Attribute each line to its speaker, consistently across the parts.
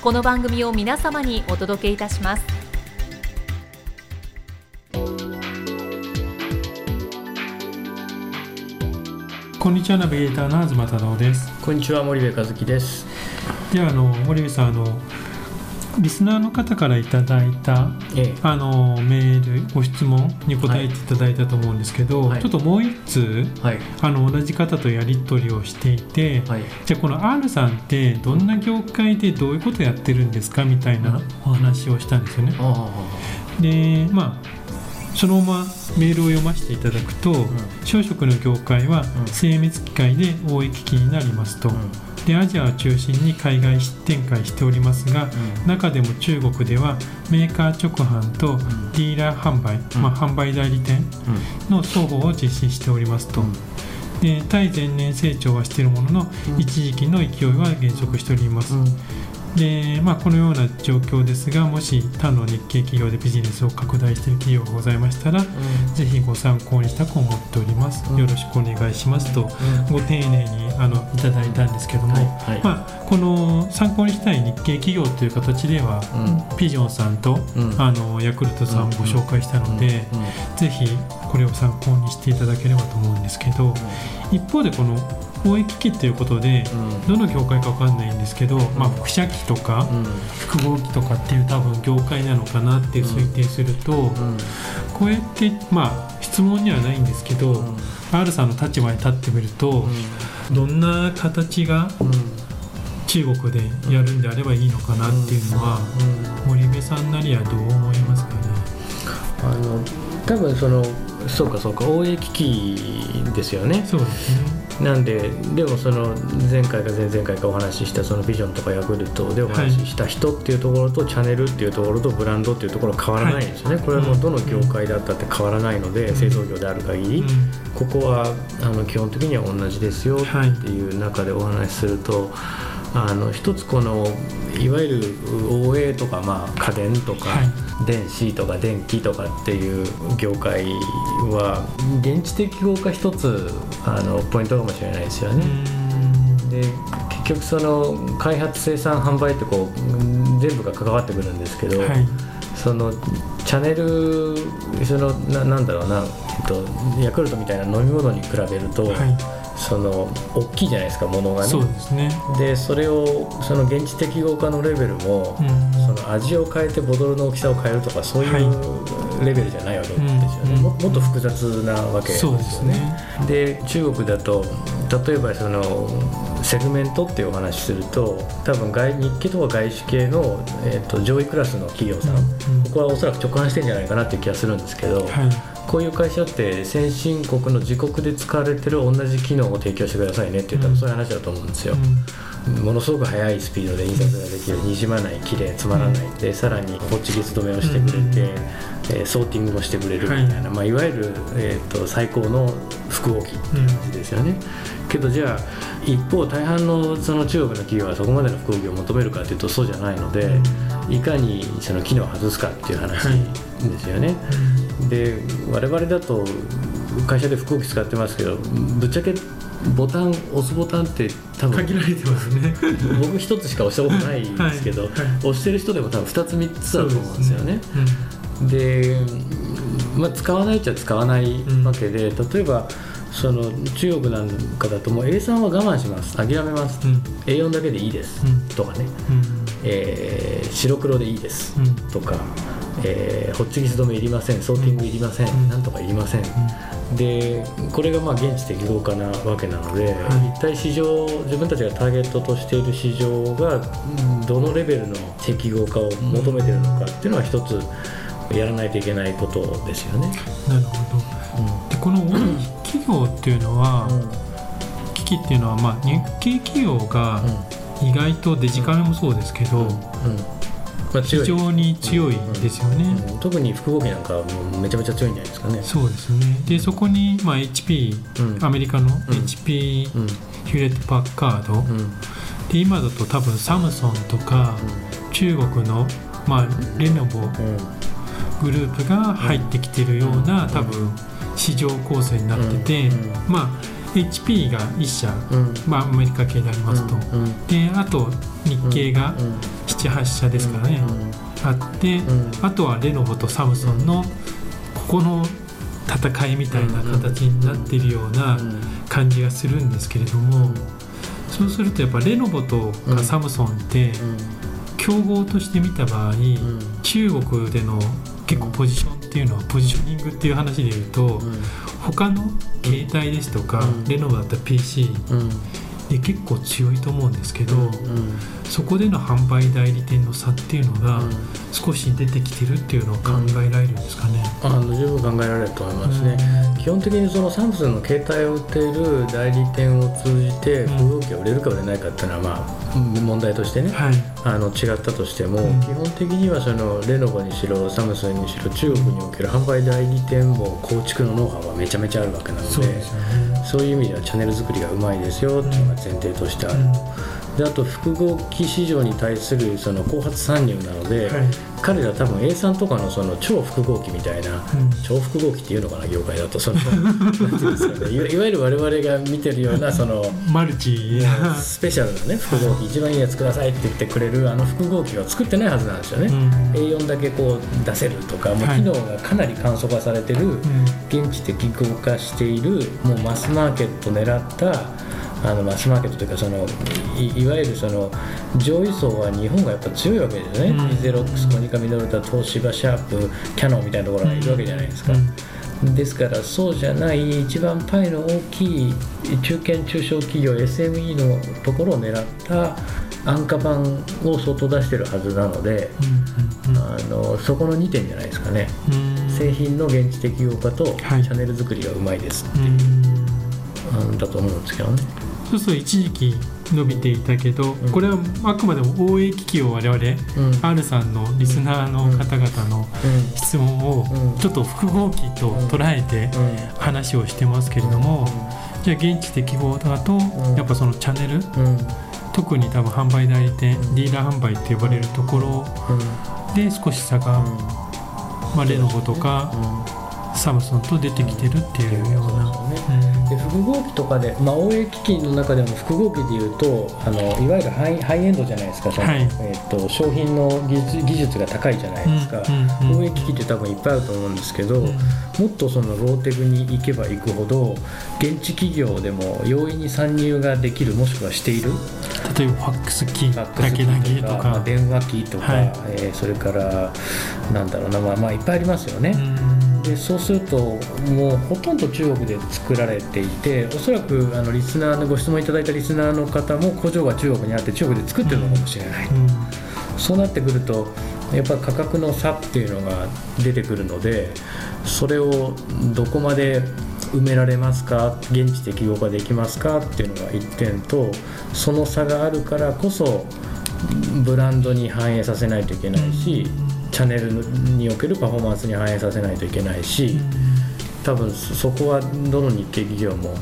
Speaker 1: この番組を皆様にお届けいたします。
Speaker 2: こんにちはナビゲーターの東忠夫です。
Speaker 3: こんにちは森部和樹です。
Speaker 2: ではあの森部さんあのリスナーの方からいただいた、
Speaker 3: ええ。
Speaker 2: あのメールご質問に答えていただいたと思うんですけど、
Speaker 3: はい。
Speaker 2: ちょっともう一通
Speaker 3: はい。
Speaker 2: あの同じ方とやり取りをしていて、
Speaker 3: はい。
Speaker 2: じゃあこの R さんってどんな業界でどういうことやってるんですかみたいなお話をしたんですよね。
Speaker 3: あ
Speaker 2: でまあそのままメールを読ませていただくと、商食の業界は
Speaker 3: うん。
Speaker 2: 精密機械で貿易機になりますと、
Speaker 3: あ
Speaker 2: でアジアを中心に海外展開しておりますが、中でも中国ではメーカー直販とディーラー販売、
Speaker 3: うん。
Speaker 2: まあ、販売代理店の双方を実施しておりますと、で対前年成長はしているものの、
Speaker 3: うん。
Speaker 2: 一時期の勢いは減速しております、でまあ、このような状況ですがもし他の日系企業でビジネスを拡大している企業がございましたら、ぜひご参考にしたく思っております、
Speaker 3: うん。
Speaker 2: よろしくお願いしますと、ご丁寧にあのいただいたんですけども、
Speaker 3: はいはい。
Speaker 2: まあ、この参考にしたい日系企業という形では、ピジョンさんと、
Speaker 3: うん。
Speaker 2: あのヤクルトさんをご紹介したので、ぜひこれを参考にしていただければと思うんですけど、一方でこの貿易機ということで、どの業界か分かんないんですけど、まあ、輻射機とか複合機とかっていう多分業界なのかなって推定すると、こうやってまあ質問にはないんですけど、R さんの立場に立ってみると、どんな形が中国でやるんであればいいのかなっていうのは、森部さんなりはどう思いますかね？
Speaker 3: あの多分そのそうかそうか応益機ですよね。
Speaker 2: そうですね。
Speaker 3: なんででもその前回か前々回かお話ししたそのビジョンとかヤクルトでお話しした人っていうところとチャンネルっていうところとブランドっていうところは変わらないんですよね、これはもうどの業界だったって変わらないので、
Speaker 2: うん。
Speaker 3: 製造業である限り、
Speaker 2: うん
Speaker 3: ここはあの基本的には同じですよっていう中でお話しすると、あの一つこのいわゆる OA とか、まあ、家電とか、
Speaker 2: はい
Speaker 3: 電子とか電気とかっていう業界は現地適合化一つあのポイントかもしれないですよね。で結局その開発生産販売ってこううん全部が関わってくるんですけど、
Speaker 2: はい
Speaker 3: そのチャンネルそのななんだろうな、えっと、ヤクルトみたいな飲み物に比べると、
Speaker 2: は
Speaker 3: その大きいじゃないですかものが
Speaker 2: い、そ。ですね。
Speaker 3: でそれをその現地適合化のレベルも、
Speaker 2: うん
Speaker 3: 味を変えてボトルの大きさを変えるとかそう
Speaker 2: はい。
Speaker 3: いうレベルじゃないわけですよね、
Speaker 2: うん。
Speaker 3: ももっと複雑なわけですよ
Speaker 2: そうですね。
Speaker 3: で中国だと例えばそのセグメントっていうお話しすると多分外日系とか外資系の、えー、と上位クラスの企業さん、
Speaker 2: うん。
Speaker 3: ここはおそらく直販してんじゃないかなっていう気がするんですけど、
Speaker 2: はい。
Speaker 3: こういう会社って先進国の自国で使われてる同じ機能を提供してくださいねって言った
Speaker 2: うん。
Speaker 3: らそういう話だと思うんですよ。ものすごく速いスピードで印刷ができる、にじまない綺麗つまらない、でさらにホッチキス止めをしてくれて、
Speaker 2: うん
Speaker 3: えーソーティングもしてくれるみたいな、
Speaker 2: はい。
Speaker 3: いまあ、いわゆる、えー、と最高の複合機っていう感じですよね。けどじゃあ一方大半のその中国の企業はそこまでの複合機を求めるかというとそうじゃないので、いかにその機能を外すかっていう話ですよね。で我々だと会社で複合機使ってますけどぶっちゃけボタン押すボタンって多分
Speaker 2: 限られてますね。
Speaker 3: 僕一つしか押したことないんですけど、
Speaker 2: はいはい。
Speaker 3: 押してる人でも多分2つ3つだと思うんですよね。
Speaker 2: そう
Speaker 3: でまあ、使わないっちゃ使わないわけで、例えばその中国なんかだともう A3 は我慢します。諦めます、
Speaker 2: うん。
Speaker 3: A4 だけでいいです、
Speaker 2: うん。
Speaker 3: とかね。
Speaker 2: うん。
Speaker 3: えー白黒でいいです。
Speaker 2: うん。
Speaker 3: とか、えーホッチキス止めいりませんソーティングいりません、
Speaker 2: うん。
Speaker 3: なんとかいりません、でこれがまあ現地適合化なわけなので、
Speaker 2: はい。
Speaker 3: 一体市場自分たちがターゲットとしている市場がうん。どのレベルの適合化を求めているのかっていうのは一つやらないといけないことですよね。
Speaker 2: なるほど。でこの企業っていうのは、機器っていうのは、まあ、日系企業が意外とデジカメもそうですけど、
Speaker 3: うん
Speaker 2: 非常に強いですよね、
Speaker 3: うん。特に複合機なんかめちゃめちゃ強いんじゃないですかね。
Speaker 2: そうですね。でそこに、まあ、HP、
Speaker 3: うん。
Speaker 2: アメリカの HP、
Speaker 3: うん。
Speaker 2: ヒューレット・パッカード、
Speaker 3: うん。
Speaker 2: で今だと多分サムソンとか、中国の、まあ、レノボ
Speaker 3: うん。
Speaker 2: グループが入ってきてるような、
Speaker 3: うん。
Speaker 2: 多分市場構成になってて、
Speaker 3: うん。
Speaker 2: まあ HP が1社、
Speaker 3: うん。
Speaker 2: まあ、アメリカ系でありますと、
Speaker 3: うん。うん。
Speaker 2: であと日系が
Speaker 3: うん
Speaker 2: 78社ですからね、あって、
Speaker 3: うん。
Speaker 2: あとはレノボとサムソンのここの戦いみたいな形になっているような
Speaker 3: うん。
Speaker 2: 感じがするんですけれども、そうするとやっぱレノボとかサムソンって競合として見た場合、
Speaker 3: うん。
Speaker 2: 中国での結構ポジションっていうのはポジショニングっていう話で言うと、他の携帯ですとか、
Speaker 3: うん。
Speaker 2: レノボだったら PC
Speaker 3: うん
Speaker 2: で結構強いと思うんですけど、
Speaker 3: うん
Speaker 2: そこでの販売代理店の差っていうのが
Speaker 3: うん。
Speaker 2: 少し出てきてるっていうのは考えられるんですかね。
Speaker 3: あの十分考えられると思いますね。基本的にそのサムスンの携帯を売っている代理店を通じて
Speaker 2: うん。
Speaker 3: 複合機が売れるか売れないかっていうのはまあ問題としてね。
Speaker 2: はい、
Speaker 3: あの違ったとしても、
Speaker 2: うん。
Speaker 3: 基本的にはそのレノボにしろサムスンにしろ中国における販売代理店も構築のノウハウはめちゃめちゃあるわけなので
Speaker 2: そうですよね。
Speaker 3: そういう意味ではチャンネル作りがうまいですよっていうのが前提としてある。であと複合機市場に対するその後発参入なので、
Speaker 2: はい。
Speaker 3: 彼ら多分 A さんとかのその超複合機みたいな、
Speaker 2: うん。
Speaker 3: 超複合機っていうのかな業界だとその なんていうんですかね。いわいわゆる我々が見てるようなその
Speaker 2: マルチ。な、
Speaker 3: スペシャルなね複合機一番いいやつくださいって言ってくれるあの複合機は作ってないはずなんですよね、
Speaker 2: うん。
Speaker 3: A4 だけこう出せるとかもう
Speaker 2: はい。
Speaker 3: 機能がかなり簡素化されてる、
Speaker 2: うん。
Speaker 3: 現地適合化しているもうマスマーケット狙ったあのマスマーケットというかそのいいわゆるその上位層は日本がやっぱ強いわけですよね、
Speaker 2: うん。
Speaker 3: イゼロックスコニカミノルタ東芝シャープキャノンみたいなところがいるわけじゃないですか、ですからそうじゃない一番パイの大きい中堅中小企業 SME のところを狙った安価版を相当出してるはずなので、
Speaker 2: うんうん
Speaker 3: あのそこの2点じゃないですかね、
Speaker 2: うん。
Speaker 3: 製品の現地適合化とチ
Speaker 2: はい。
Speaker 3: ャンネル作りがうまいですっていう、
Speaker 2: うん。
Speaker 3: うんだと思うんですけどね。
Speaker 2: そうそう一時期伸びていたけど、
Speaker 3: ん。
Speaker 2: これはあくまでも応援機器を我々、
Speaker 3: うん。
Speaker 2: R さんのリスナーの方々の質問を
Speaker 3: うん。
Speaker 2: ちょっと複合機と捉えて
Speaker 3: うん。
Speaker 2: 話をしてますけれども、じゃあ現地適合だと
Speaker 3: ん。
Speaker 2: やっぱそのチャンネル
Speaker 3: うん。
Speaker 2: 特に多分販売代理店ディーラー販売って呼ばれるところで少し差が、まあ、レノボとかサムソンと出てきてるっていうような。うん
Speaker 3: で複合機とかで、まあ、応援機器の中でも複合機でいうとあのいわゆるハイハイエンドじゃないですか
Speaker 2: はい。
Speaker 3: えっと商品の技術技術が高いじゃないですか、
Speaker 2: うんうんうん。
Speaker 3: 応援機器って多分いっぱいあると思うんですけど、
Speaker 2: ん。
Speaker 3: もっとそのローテクに行けば行くほど現地企業でも容易に参入ができるもしくはしている。
Speaker 2: 例えばファックス機
Speaker 3: ファックス
Speaker 2: だけだけ
Speaker 3: 機とか、まあ。電話機とか、
Speaker 2: はい。
Speaker 3: えーそれからなんだろうな、まあ、まあいっぱいありますよね。
Speaker 2: うん
Speaker 3: でそうするともうほとんど中国で作られていておそらくあのリスナーのご質問いただいたリスナーの方も工場が中国にあって中国で作ってるのかもしれない、
Speaker 2: うん。
Speaker 3: そうなってくるとやっぱり価格の差っていうのが出てくるのでそれをどこまで埋められますか？現地適合化できますか？っていうのが1点とその差があるからこそブランドに反映させないといけないし、チャンネルにおけるパフォーマンスに反映させないといけないし、多分そそこはどの日系企業も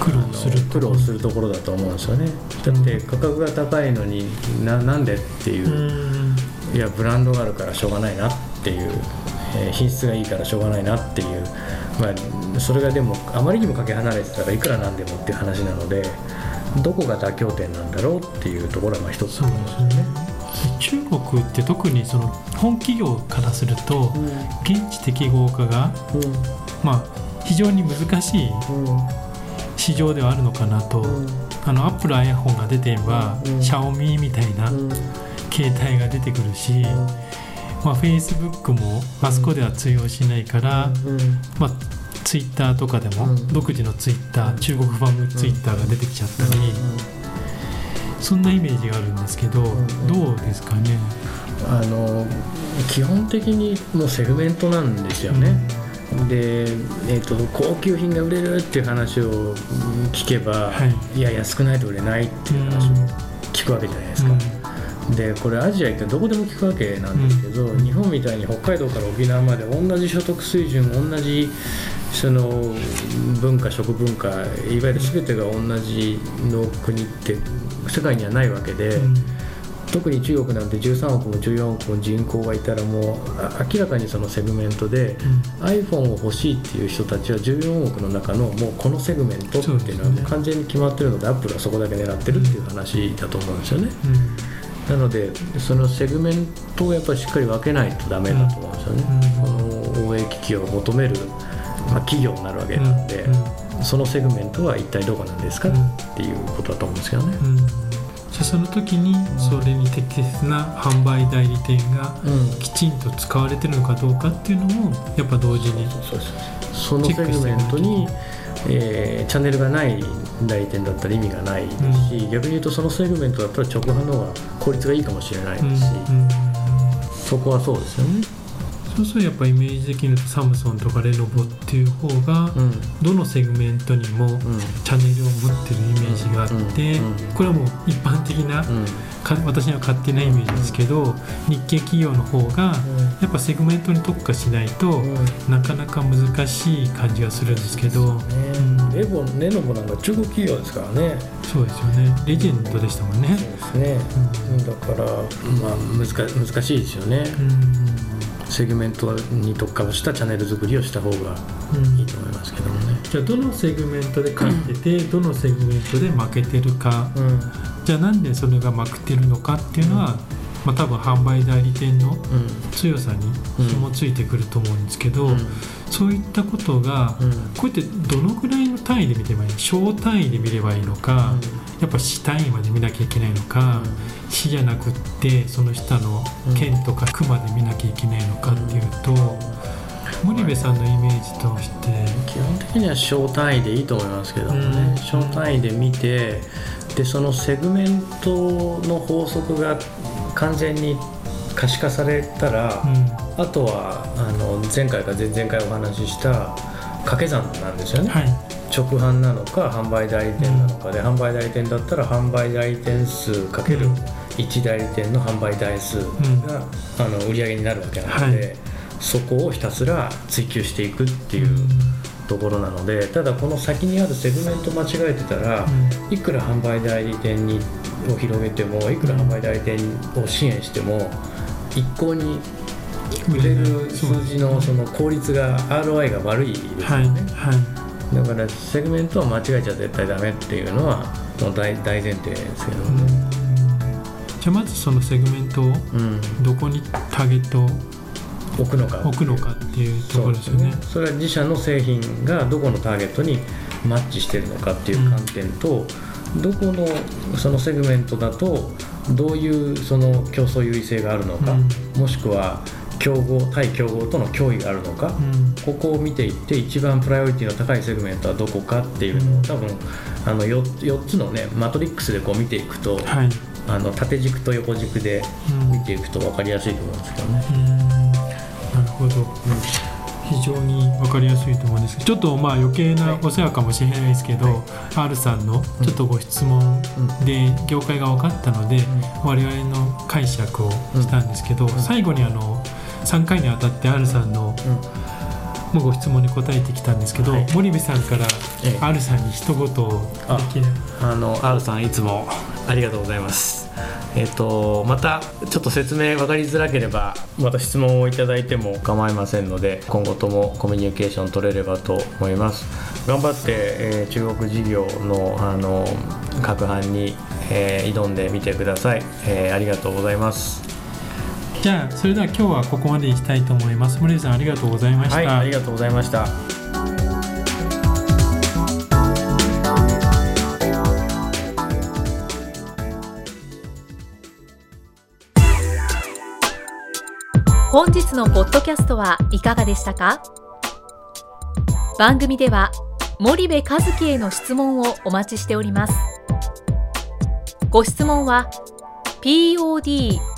Speaker 2: 苦労する
Speaker 3: 苦労するところだと思うんですよね。だって価格が高いのにななんでっていうう、
Speaker 2: ん。
Speaker 3: いやブランドがあるからしょうがないなっていう、えー品質がいいからしょうがないなっていう、まあ、それがでもあまりにもかけ離れてたらいくらなんでもっていう話なのでどこが妥協点なんだろうっていうところはまあ一つ。
Speaker 2: そうですよね中国って特にその本企業からすると現地適合化がまあ非常に難しい市場ではあるのかなと、あのアップル iPhone が出てれば、シャオミみたいな携帯が出てくるし、まあ、Facebook もあそこでは通用しないから、まあ、Twitter とかでも独自の Twitter 中国版 Twitter が出てきちゃったり、そんなイメージがあるんですけど、
Speaker 3: ん
Speaker 2: どうですかね？
Speaker 3: あの基本的にもうセグメントなんですよね。で、えー、と高級品が売れるっていう話を聞けば、、
Speaker 2: はい
Speaker 3: や安くないと売れないっていう話を聞くわけじゃないですか。でこれアジア行ってどこでも聞くわけなんですけど、日本みたいに北海道から沖縄まで同じ所得水準同じその文化食文化いわゆる全てが同じの国って世界にはないわけで。
Speaker 2: うん
Speaker 3: 特に中国なんて13億も14億も人口がいたらもうあ明らかにそのセグメントで、iPhone を欲しいっていう人たちは14億の中のもうこのセグメントっていうのはもう完全に決まってるのでアップルはそこだけ狙ってるっていう話だと思うんですよね。なのでそのセグメントをやっぱりしっかり分けないとダメだと思うんですよね。この応援機器を求める、まあ、企業になるわけなん。で、そのセグメントは一体どこなんですかっていうことだと思うんですけどね。
Speaker 2: じゃあその時にそれに適切な販売代理店が
Speaker 3: うん。
Speaker 2: きちんと使われてるのかどうかっていうのもやっぱ同時に
Speaker 3: そのセグメントに、えーチャンネルがない代理店だったら意味がないですし、逆に言うとそのセグメントだったら直販の方が効率がいいかもしれないですし、そこはそうですよね。
Speaker 2: そうするとやっぱイメージ的にサムソンとかレノボっていう方が
Speaker 3: うん。
Speaker 2: どのセグメントにも
Speaker 3: うん。
Speaker 2: チャンネルを持ってるイメージがあって
Speaker 3: うん。
Speaker 2: これはもう一般的な私の勝手なイメージですけど日系企業の方がやっぱセグメントに特化しないとなかなか難しい感じがするんですけど、ん。
Speaker 3: レボレノボなんか中国企業ですからね。
Speaker 2: そうですよね。レジェンドでしたもんね。
Speaker 3: そうですね。だからまあ難難しいですよね。セグメントに特化をしたチャンネル作りをした方がいいと思いますけどもね。
Speaker 2: じゃあどのセグメントで勝っててどのセグメントで負けてるか。
Speaker 3: うん
Speaker 2: じゃあなんでそれが負けてるのかっていうのは、まあ、多分販売代理店の強さに紐ついてくると思うんですけど、
Speaker 3: うん。
Speaker 2: そういったことが、
Speaker 3: うん。
Speaker 2: こうやってどのぐらいの単位で見ればいいの？小単位で見ればいいのか、やっぱ市単位まで見なきゃいけないのか、市じゃなくってその下の県とか区まで見なきゃいけないのかっていうと、森部さんのイメージとして、
Speaker 3: 基本的には小単位でいいと思いますけども
Speaker 2: うん。
Speaker 3: ね、小単位で見てでそのセグメントの法則が完全に可視化されたら、あとはあの前回か前々回お話しした掛け算なんですよね、
Speaker 2: はい
Speaker 3: 直販なのか販売代理店なのかで、販売代理店だったら販売代理店数かける
Speaker 2: うん
Speaker 3: 1代理店の販売台数が、あの売り上げになるわけなので、
Speaker 2: はい。
Speaker 3: そこをひたすら追求していくっていうところなのでただこの先にあるセグメント間違えてたら、いくら販売代理店にを広げてもいくら販売代理店を支援しても一向に売れる数字のその効率が ROI が悪いですよね、
Speaker 2: はい。はい
Speaker 3: だからセグメントは間違えちゃ絶対ダメっていうのはもう大大前提ですけどもね、
Speaker 2: じゃあまずそのセグメントを
Speaker 3: うん。
Speaker 2: どこにターゲットを
Speaker 3: 置くのか。
Speaker 2: 置くのかっていうところですよね。
Speaker 3: それは自社の製品がどこのターゲットにマッチしてるのかっていう観点と、どこのそのセグメントだとどういうその競争優位性があるのか、もしくは競合対競合との脅威があるのか、
Speaker 2: うん。
Speaker 3: ここを見ていって一番プライオリティの高いセグメントはどこかっていうのを多分あの 4, 4つのねマトリックスでこう見ていくと、
Speaker 2: はい。
Speaker 3: あの縦軸と横軸で
Speaker 2: うん。
Speaker 3: 見ていくと分かりやすいと思うんですけどね。
Speaker 2: うん。なるほど、非常に分かりやすいと思うんです。けどちょっとまあ余計なお世話かもしれないですけど、R さんのちょっとご質問で業界が分かったので、我々の解釈をしたんですけど、最後にあの3回にわたって R さんのもうご質問に答えてきたんですけど、
Speaker 3: はい
Speaker 2: 森部さんから
Speaker 3: ええ
Speaker 2: R さんに一言できれば
Speaker 3: あの R さんいつもありがとうございます。えっ、とまたちょっと説明分かりづらければまた質問をいただいても構いませんので今後ともコミュニケーション取れればと思います。頑張って、えー中国事業のあの各班に、えー挑んでみてください、えーありがとうございます。
Speaker 2: じゃあそれでは今日はここまでいきたいと思います。森部さんありがとうございました、
Speaker 3: はい、ありがとうございました。
Speaker 1: 本日のポッドキャストはいかがでしたか？番組では森部和樹への質問をお待ちしております。ご質問は podcast